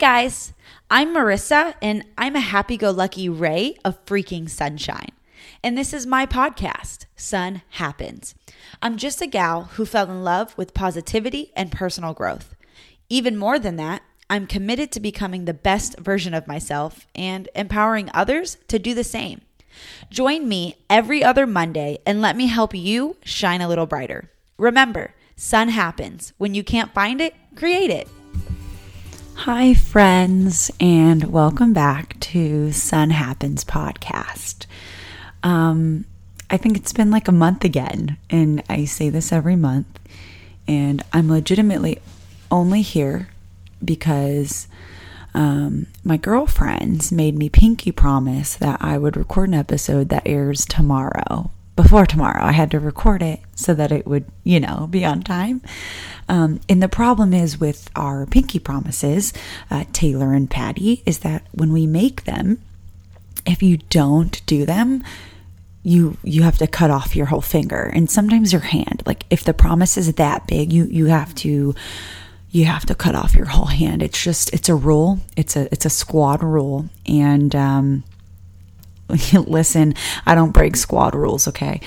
guys, I'm Marissa, and I'm a happy go lucky ray of freaking sunshine. And this is my podcast, Sun Happens. I'm just a gal who fell in love with positivity and personal growth. Even more than that, I'm committed to becoming the best version of myself and empowering others to do the same. Join me every other Monday and let me help you shine a little brighter. Remember, sun happens. When you can't find it, create it. Hi, friends, and welcome back to Sun Happens podcast. Um, I think it's been like a month again, and I say this every month, and I'm legitimately only here because um, my girlfriends made me pinky promise that I would record an episode that airs tomorrow before tomorrow. I had to record it so that it would, you know, be on time. Um, and the problem is with our pinky promises, uh, Taylor and Patty, is that when we make them, if you don't do them, you you have to cut off your whole finger and sometimes your hand. Like if the promise is that big, you you have to you have to cut off your whole hand. It's just it's a rule. It's a it's a squad rule and um listen, I don't break squad rules, okay?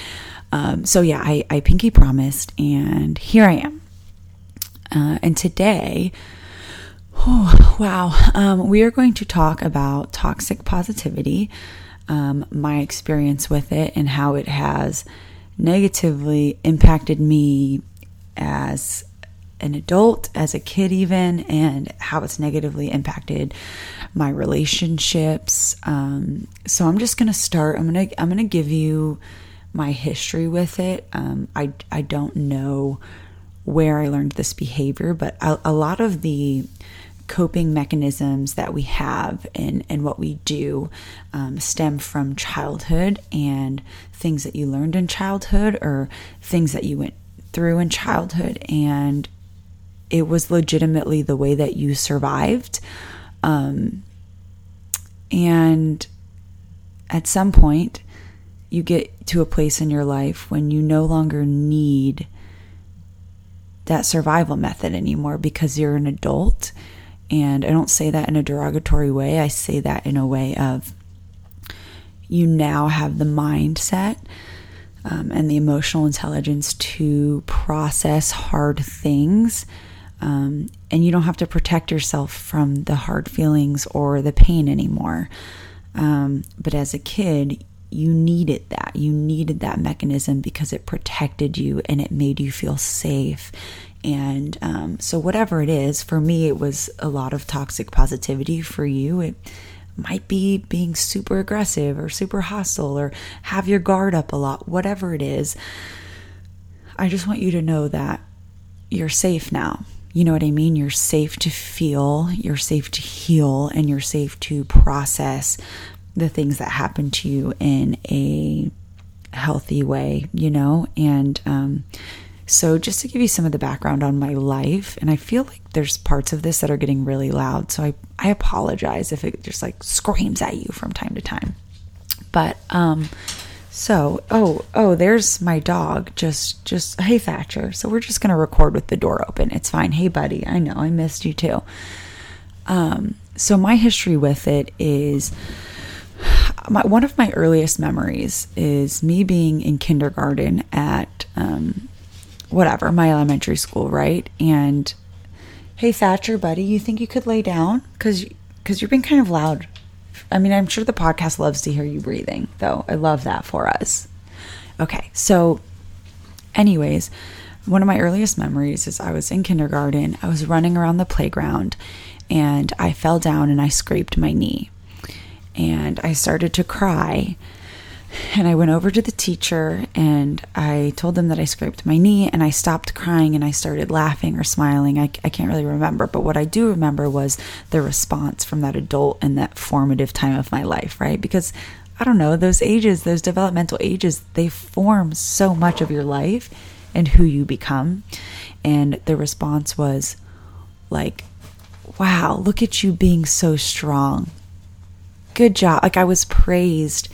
Um, so yeah, I, I pinky promised, and here I am. Uh, and today, oh, wow, um, we are going to talk about toxic positivity, um, my experience with it, and how it has negatively impacted me as an adult, as a kid, even, and how it's negatively impacted my relationships. Um, so I'm just gonna start. I'm gonna I'm gonna give you my history with it. Um, I I don't know where I learned this behavior, but a, a lot of the coping mechanisms that we have and, and what we do um, stem from childhood and things that you learned in childhood or things that you went through in childhood and it was legitimately the way that you survived um, and at some point, you get to a place in your life when you no longer need that survival method anymore because you're an adult. And I don't say that in a derogatory way, I say that in a way of you now have the mindset um, and the emotional intelligence to process hard things um, and you don't have to protect yourself from the hard feelings or the pain anymore. Um, but as a kid, you needed that. You needed that mechanism because it protected you and it made you feel safe. And um, so, whatever it is, for me, it was a lot of toxic positivity. For you, it might be being super aggressive or super hostile or have your guard up a lot, whatever it is. I just want you to know that you're safe now. You know what I mean? You're safe to feel, you're safe to heal, and you're safe to process the things that happen to you in a healthy way, you know? And um, so, just to give you some of the background on my life, and I feel like there's parts of this that are getting really loud. So, I, I apologize if it just like screams at you from time to time. But, um, so, oh, oh, there's my dog. Just, just, hey, Thatcher. So we're just going to record with the door open. It's fine. Hey, buddy. I know I missed you too. Um, so my history with it is my, one of my earliest memories is me being in kindergarten at, um, whatever, my elementary school, right? And, hey, Thatcher, buddy, you think you could lay down? Cause, cause you're being kind of loud I mean, I'm sure the podcast loves to hear you breathing, though. I love that for us. Okay, so, anyways, one of my earliest memories is I was in kindergarten. I was running around the playground and I fell down and I scraped my knee. And I started to cry and I went over to the teacher and I told them that I scraped my knee and I stopped crying and I started laughing or smiling. I, I can't really remember, but what I do remember was the response from that adult in that formative time of my life, right? Because I don't know, those ages, those developmental ages, they form so much of your life and who you become. And the response was like, wow, look at you being so strong. Good job. Like I was praised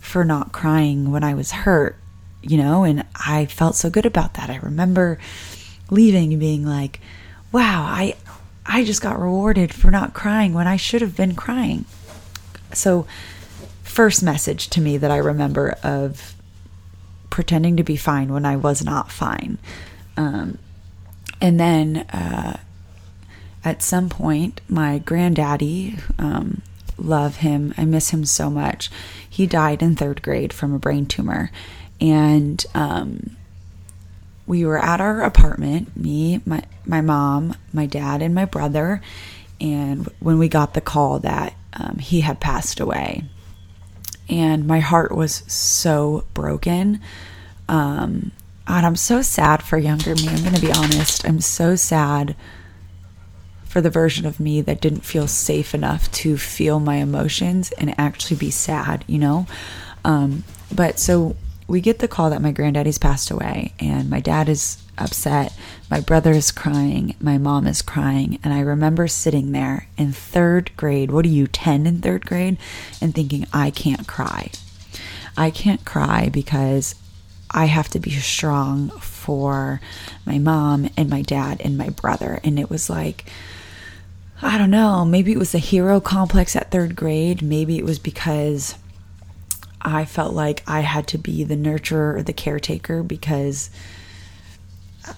for not crying when I was hurt, you know, and I felt so good about that. I remember leaving and being like, wow, I I just got rewarded for not crying when I should have been crying. So, first message to me that I remember of pretending to be fine when I was not fine. Um, and then uh, at some point, my granddaddy, um, love him, I miss him so much. He died in third grade from a brain tumor. And um, we were at our apartment, me, my, my mom, my dad, and my brother. And when we got the call that um, he had passed away, and my heart was so broken. Um, and I'm so sad for younger me. I'm going to be honest. I'm so sad for the version of me that didn't feel safe enough to feel my emotions and actually be sad, you know? Um, but so we get the call that my granddaddy's passed away, and my dad is upset. My brother is crying. My mom is crying. And I remember sitting there in third grade. What are you, 10 in third grade? And thinking, I can't cry. I can't cry because I have to be strong for my mom and my dad and my brother. And it was like, I don't know, maybe it was the hero complex at third grade. Maybe it was because I felt like I had to be the nurturer or the caretaker because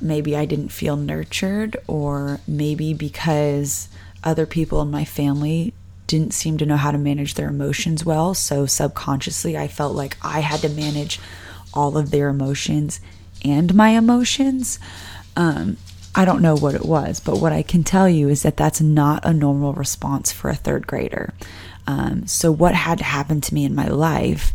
maybe I didn't feel nurtured, or maybe because other people in my family didn't seem to know how to manage their emotions well. So subconsciously, I felt like I had to manage all of their emotions and my emotions. Um, I don't know what it was, but what I can tell you is that that's not a normal response for a third grader. Um, so, what had happened to me in my life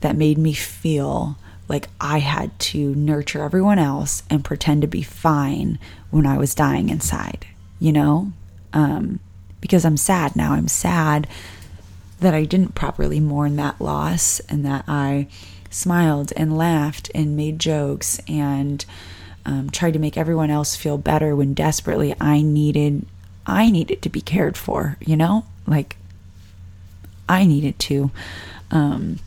that made me feel like I had to nurture everyone else and pretend to be fine when I was dying inside, you know? Um, because I'm sad now. I'm sad that I didn't properly mourn that loss and that I smiled and laughed and made jokes and um, tried to make everyone else feel better when desperately I needed I needed to be cared for, you know? Like I needed to. Um,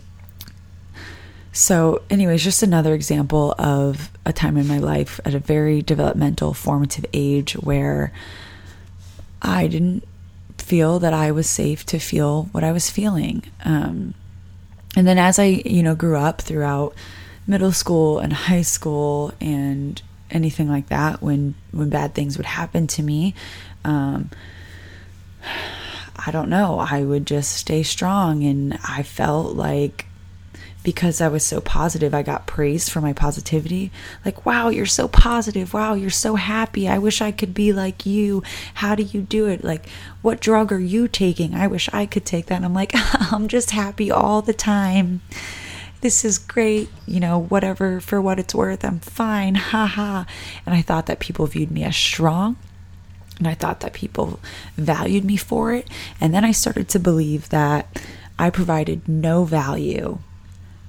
so, anyways, just another example of a time in my life at a very developmental, formative age where I didn't feel that I was safe to feel what I was feeling. Um, and then as I, you know, grew up throughout middle school and high school and anything like that, when when bad things would happen to me, um, I don't know, I would just stay strong, and I felt like because I was so positive, I got praised for my positivity. Like, wow, you're so positive. Wow, you're so happy. I wish I could be like you. How do you do it? Like, what drug are you taking? I wish I could take that. And I'm like, I'm just happy all the time. This is great. You know, whatever, for what it's worth, I'm fine. Ha ha. And I thought that people viewed me as strong. And I thought that people valued me for it. And then I started to believe that I provided no value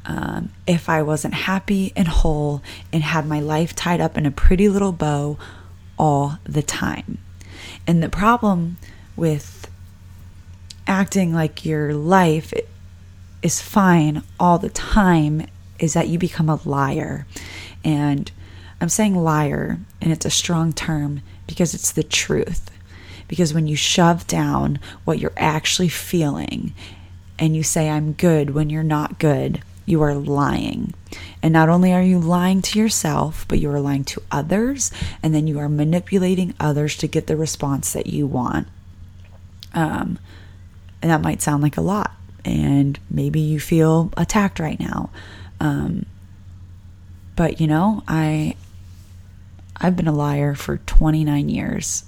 um, if I wasn't happy and whole and had my life tied up in a pretty little bow all the time. And the problem with acting like your life is fine all the time is that you become a liar. And I'm saying liar, and it's a strong term because it's the truth. Because when you shove down what you're actually feeling and you say, I'm good when you're not good, you are lying. And not only are you lying to yourself, but you are lying to others, and then you are manipulating others to get the response that you want. Um, and that might sound like a lot, and maybe you feel attacked right now. Um, but you know, I I've been a liar for 29 years.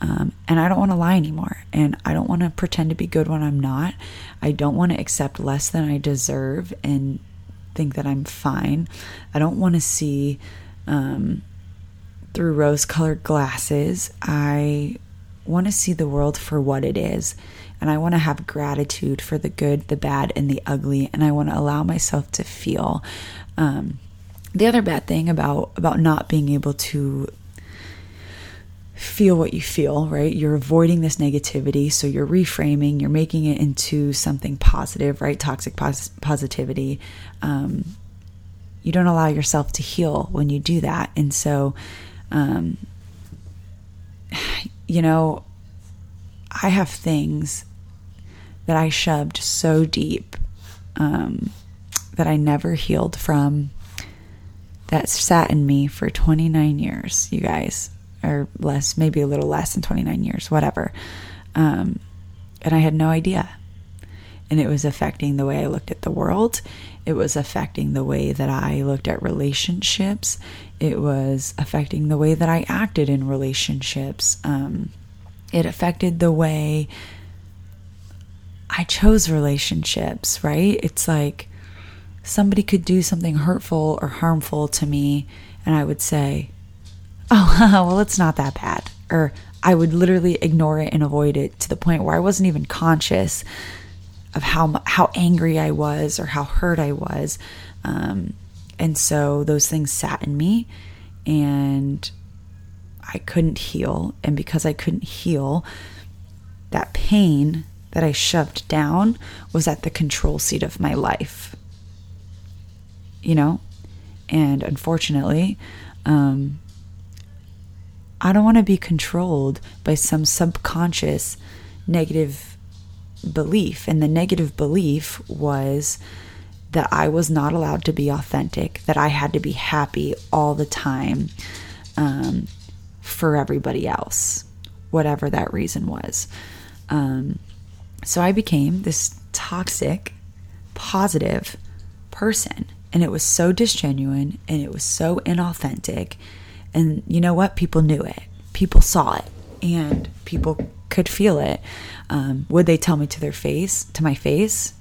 Um, and I don't want to lie anymore. And I don't want to pretend to be good when I'm not. I don't want to accept less than I deserve and think that I'm fine. I don't want to see um, through rose colored glasses. I want to see the world for what it is. And I want to have gratitude for the good, the bad, and the ugly. And I want to allow myself to feel. Um, the other bad thing about about not being able to feel what you feel, right? You're avoiding this negativity. So you're reframing, you're making it into something positive, right? Toxic pos- positivity. Um, you don't allow yourself to heal when you do that. And so, um, you know, I have things that I shoved so deep um, that I never healed from that sat in me for 29 years, you guys, or less, maybe a little less than 29 years, whatever. Um, and I had no idea. And it was affecting the way I looked at the world. It was affecting the way that I looked at relationships. It was affecting the way that I acted in relationships. Um, it affected the way I chose relationships, right? It's like somebody could do something hurtful or harmful to me, and I would say, Oh, well, it's not that bad. Or I would literally ignore it and avoid it to the point where I wasn't even conscious of how how angry I was or how hurt I was. Um, and so those things sat in me, and I couldn't heal. And because I couldn't heal, that pain that I shoved down was at the control seat of my life. You know? And unfortunately, um, I don't want to be controlled by some subconscious negative belief. And the negative belief was that I was not allowed to be authentic, that I had to be happy all the time um, for everybody else, whatever that reason was. Um, so I became this toxic, positive person. And it was so disgenuine and it was so inauthentic. And you know what? People knew it, people saw it, and people could feel it. Um, would they tell me to their face, to my face?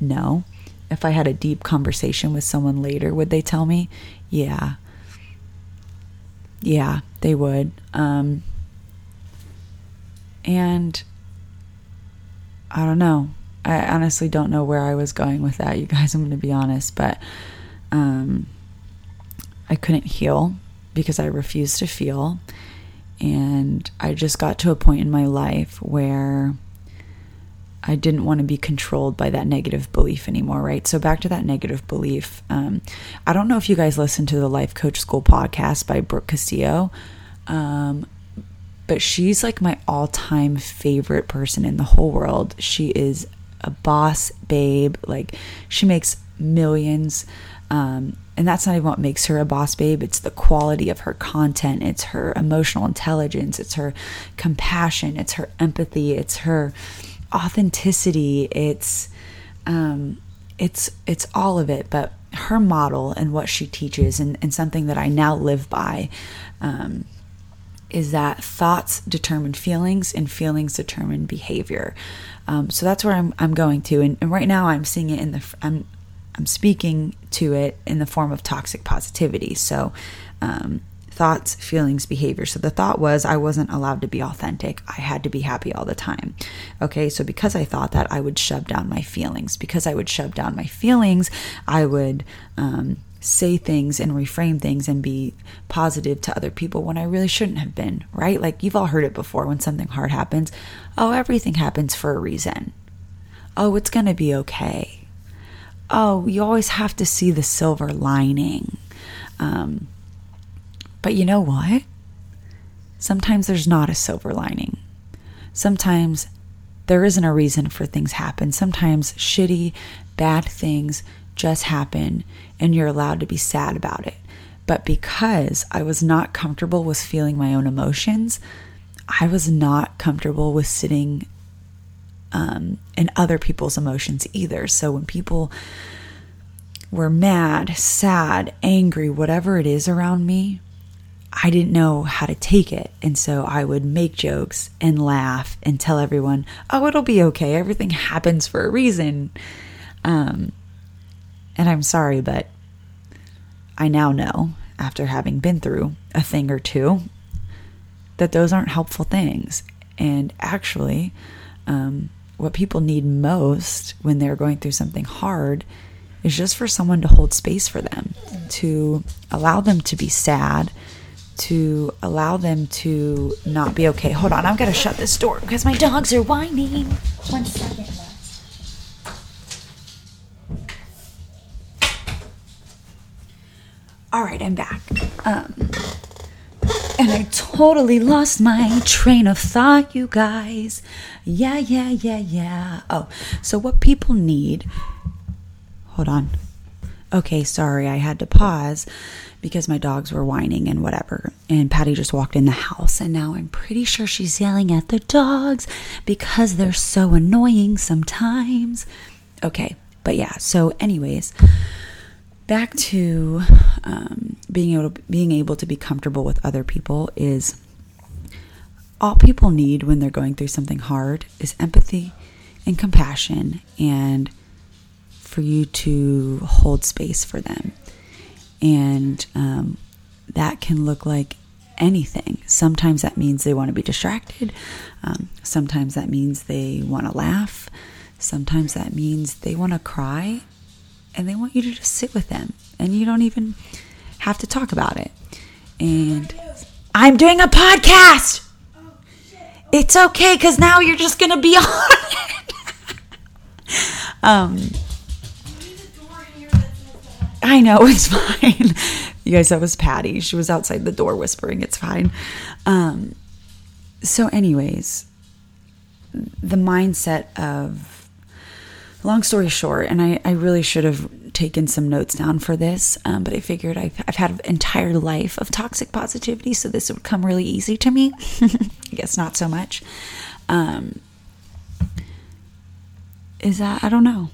No. If I had a deep conversation with someone later, would they tell me? Yeah. Yeah, they would. Um, and I don't know. I honestly don't know where I was going with that, you guys. I'm going to be honest, but um, I couldn't heal because I refused to feel. And I just got to a point in my life where I didn't want to be controlled by that negative belief anymore, right? So, back to that negative belief. Um, I don't know if you guys listen to the Life Coach School podcast by Brooke Castillo. Um, but she's like my all time favorite person in the whole world. She is a boss babe. Like, she makes millions. Um, and that's not even what makes her a boss babe. It's the quality of her content, it's her emotional intelligence, it's her compassion, it's her empathy, it's her authenticity, it's. Um, it's it's all of it but her model and what she teaches and, and something that i now live by um, is that thoughts determine feelings and feelings determine behavior. Um, so that's where I'm, I'm going to. And, and, right now I'm seeing it in the, I'm, I'm speaking to it in the form of toxic positivity. So, um, thoughts, feelings, behavior. So the thought was I wasn't allowed to be authentic. I had to be happy all the time. Okay, so because I thought that, I would shove down my feelings. Because I would shove down my feelings, I would um, say things and reframe things and be positive to other people when I really shouldn't have been, right? Like you've all heard it before when something hard happens. Oh, everything happens for a reason. Oh, it's going to be okay. Oh, you always have to see the silver lining. Um, but you know what? Sometimes there's not a silver lining. Sometimes there isn't a reason for things happen. Sometimes shitty, bad things just happen and you're allowed to be sad about it. But because I was not comfortable with feeling my own emotions, I was not comfortable with sitting um, in other people's emotions either. So when people were mad, sad, angry, whatever it is around me, I didn't know how to take it. And so I would make jokes and laugh and tell everyone, oh, it'll be okay. Everything happens for a reason. Um, and I'm sorry, but I now know, after having been through a thing or two, that those aren't helpful things. And actually, um, what people need most when they're going through something hard is just for someone to hold space for them, to allow them to be sad, to allow them to not be okay. Hold on, I've got to shut this door because my dogs are whining. One second. I'm back. Um, and I totally lost my train of thought, you guys. Yeah, yeah, yeah, yeah. Oh, so what people need. Hold on. Okay, sorry, I had to pause because my dogs were whining and whatever. And Patty just walked in the house, and now I'm pretty sure she's yelling at the dogs because they're so annoying sometimes. Okay, but yeah, so, anyways back to um, being able to, being able to be comfortable with other people is all people need when they're going through something hard is empathy and compassion and for you to hold space for them. And um, that can look like anything. Sometimes that means they want to be distracted um, sometimes that means they want to laugh sometimes that means they want to cry and they want you to just sit with them and you don't even have to talk about it. And I'm doing a podcast. It's okay because now you're just to be on it. um, I know, it's fine. You guys, that was Patty. She was outside the door whispering, it's fine. Um, so, anyways, the mindset of long story short, and I, I really should have taken some notes down for this, um, but I figured I've, I've had an entire life of toxic positivity, so this would come really easy to me. I guess not so much. Um, is that, I don't know.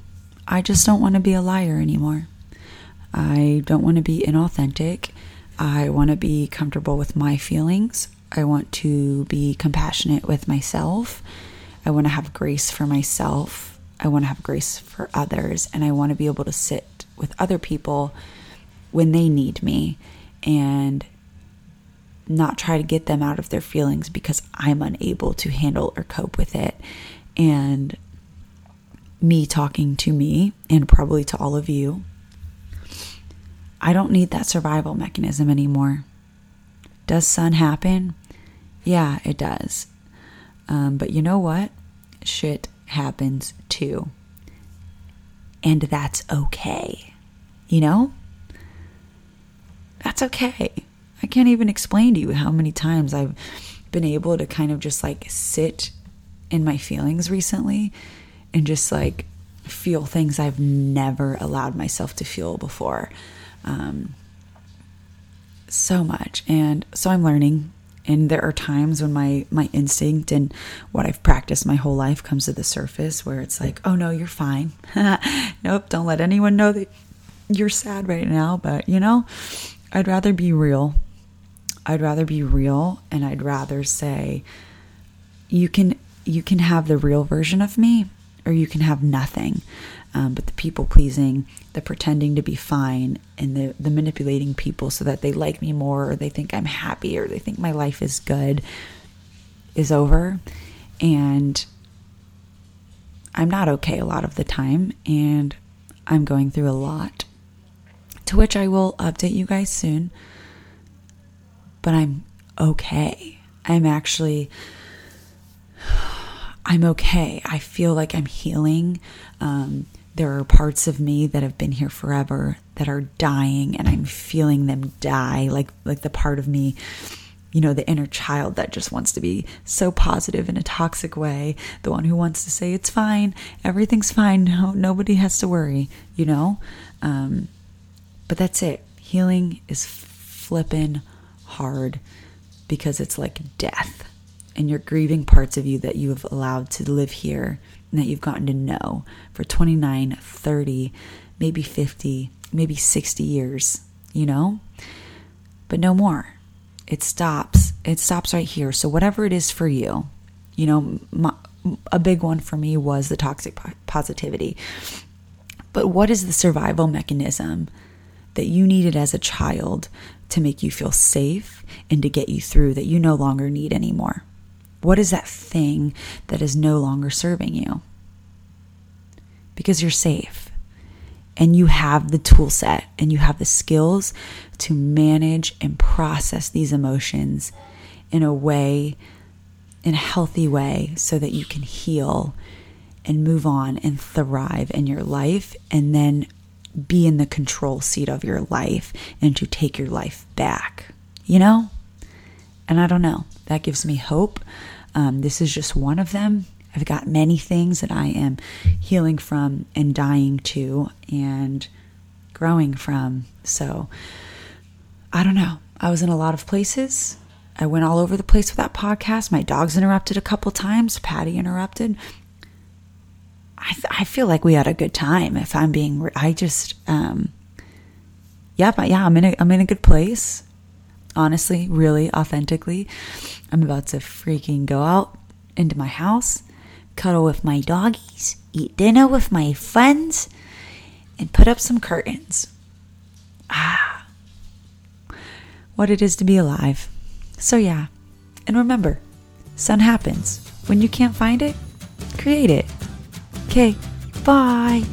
I just don't want to be a liar anymore. I don't want to be inauthentic. I want to be comfortable with my feelings. I want to be compassionate with myself. I want to have grace for myself I want to have grace for others and I want to be able to sit with other people when they need me and not try to get them out of their feelings because I'm unable to handle or cope with it. And me talking to me and probably to all of you, I don't need that survival mechanism anymore. Does sun happen? Yeah, it does. Um, but you know what? Shit happens too. And that's okay. You know? That's okay. I can't even explain to you how many times I've been able to kind of just like sit in my feelings recently and just like feel things I've never allowed myself to feel before. Um, so much. And so I'm learning and there are times when my my instinct and what I've practiced my whole life comes to the surface where it's like, "Oh no, you're fine." nope, don't let anyone know that you're sad right now, but you know, I'd rather be real. I'd rather be real and I'd rather say you can you can have the real version of me or you can have nothing. Um, but the people pleasing, the pretending to be fine, and the, the manipulating people so that they like me more or they think I'm happy or they think my life is good is over. And I'm not okay a lot of the time. And I'm going through a lot, to which I will update you guys soon. But I'm okay. I'm actually I'm okay. I feel like I'm healing. Um, there are parts of me that have been here forever that are dying, and I'm feeling them die. Like like the part of me, you know, the inner child that just wants to be so positive in a toxic way. The one who wants to say it's fine, everything's fine. No, nobody has to worry. You know. Um, but that's it. Healing is flipping hard because it's like death and you're grieving parts of you that you have allowed to live here that you've gotten to know for 29, 30, maybe 50, maybe 60 years, you know? But no more. It stops. It stops right here. So, whatever it is for you, you know, my, a big one for me was the toxic positivity. But what is the survival mechanism that you needed as a child to make you feel safe and to get you through that you no longer need anymore? What is that thing that is no longer serving you? Because you're safe and you have the tool set and you have the skills to manage and process these emotions in a way, in a healthy way, so that you can heal and move on and thrive in your life and then be in the control seat of your life and to take your life back. You know? And I don't know, that gives me hope. Um, this is just one of them. I've got many things that I am healing from and dying to and growing from. So I don't know. I was in a lot of places. I went all over the place with that podcast. My dogs interrupted a couple times. Patty interrupted. I, th- I feel like we had a good time. If I'm being, re- I just, um, yeah, but yeah, I'm in a, I'm in a good place. Honestly, really, authentically, I'm about to freaking go out into my house, cuddle with my doggies, eat dinner with my friends, and put up some curtains. Ah, what it is to be alive. So, yeah. And remember, sun happens. When you can't find it, create it. Okay, bye.